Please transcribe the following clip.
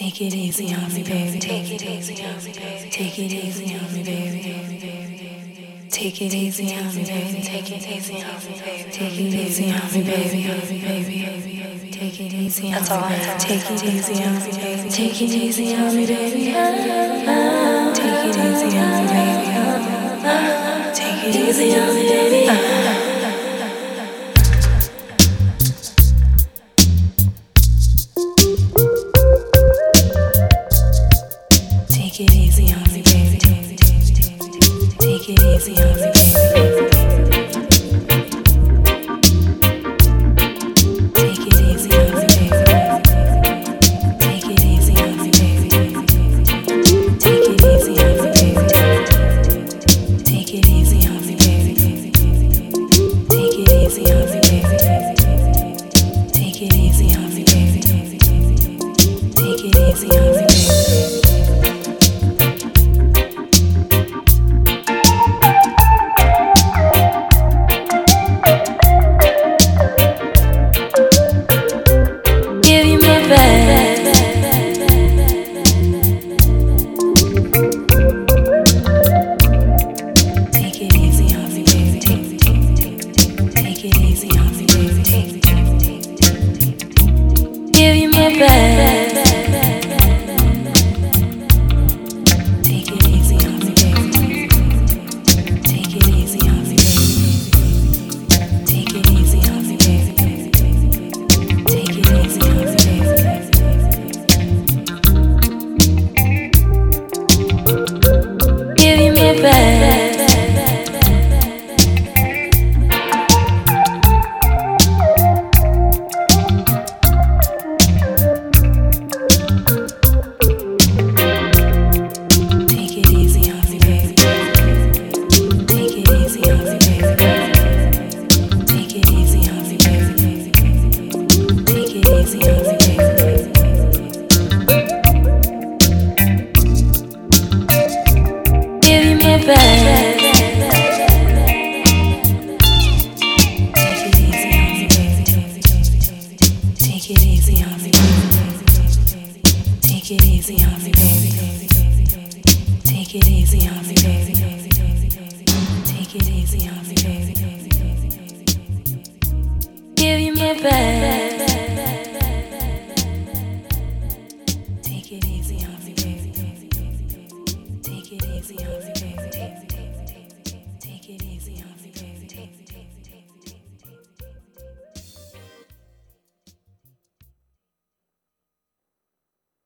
Take it easy on me, baby. Take it easy on me, baby. Take it easy on me, baby. Take it easy on me, baby. Take it easy on me, baby. Take it easy on me, baby. Take it easy on me, baby. Take it easy on me, baby. Take it easy on me, baby. Take it easy on me, baby. Take it easy on me, baby. Bed. it easy baby. Take it easy baby. Take it easy baby. Take it easy baby. Give you my best. Take it easy baby. Take it easy on me, baby. Take it easy on me.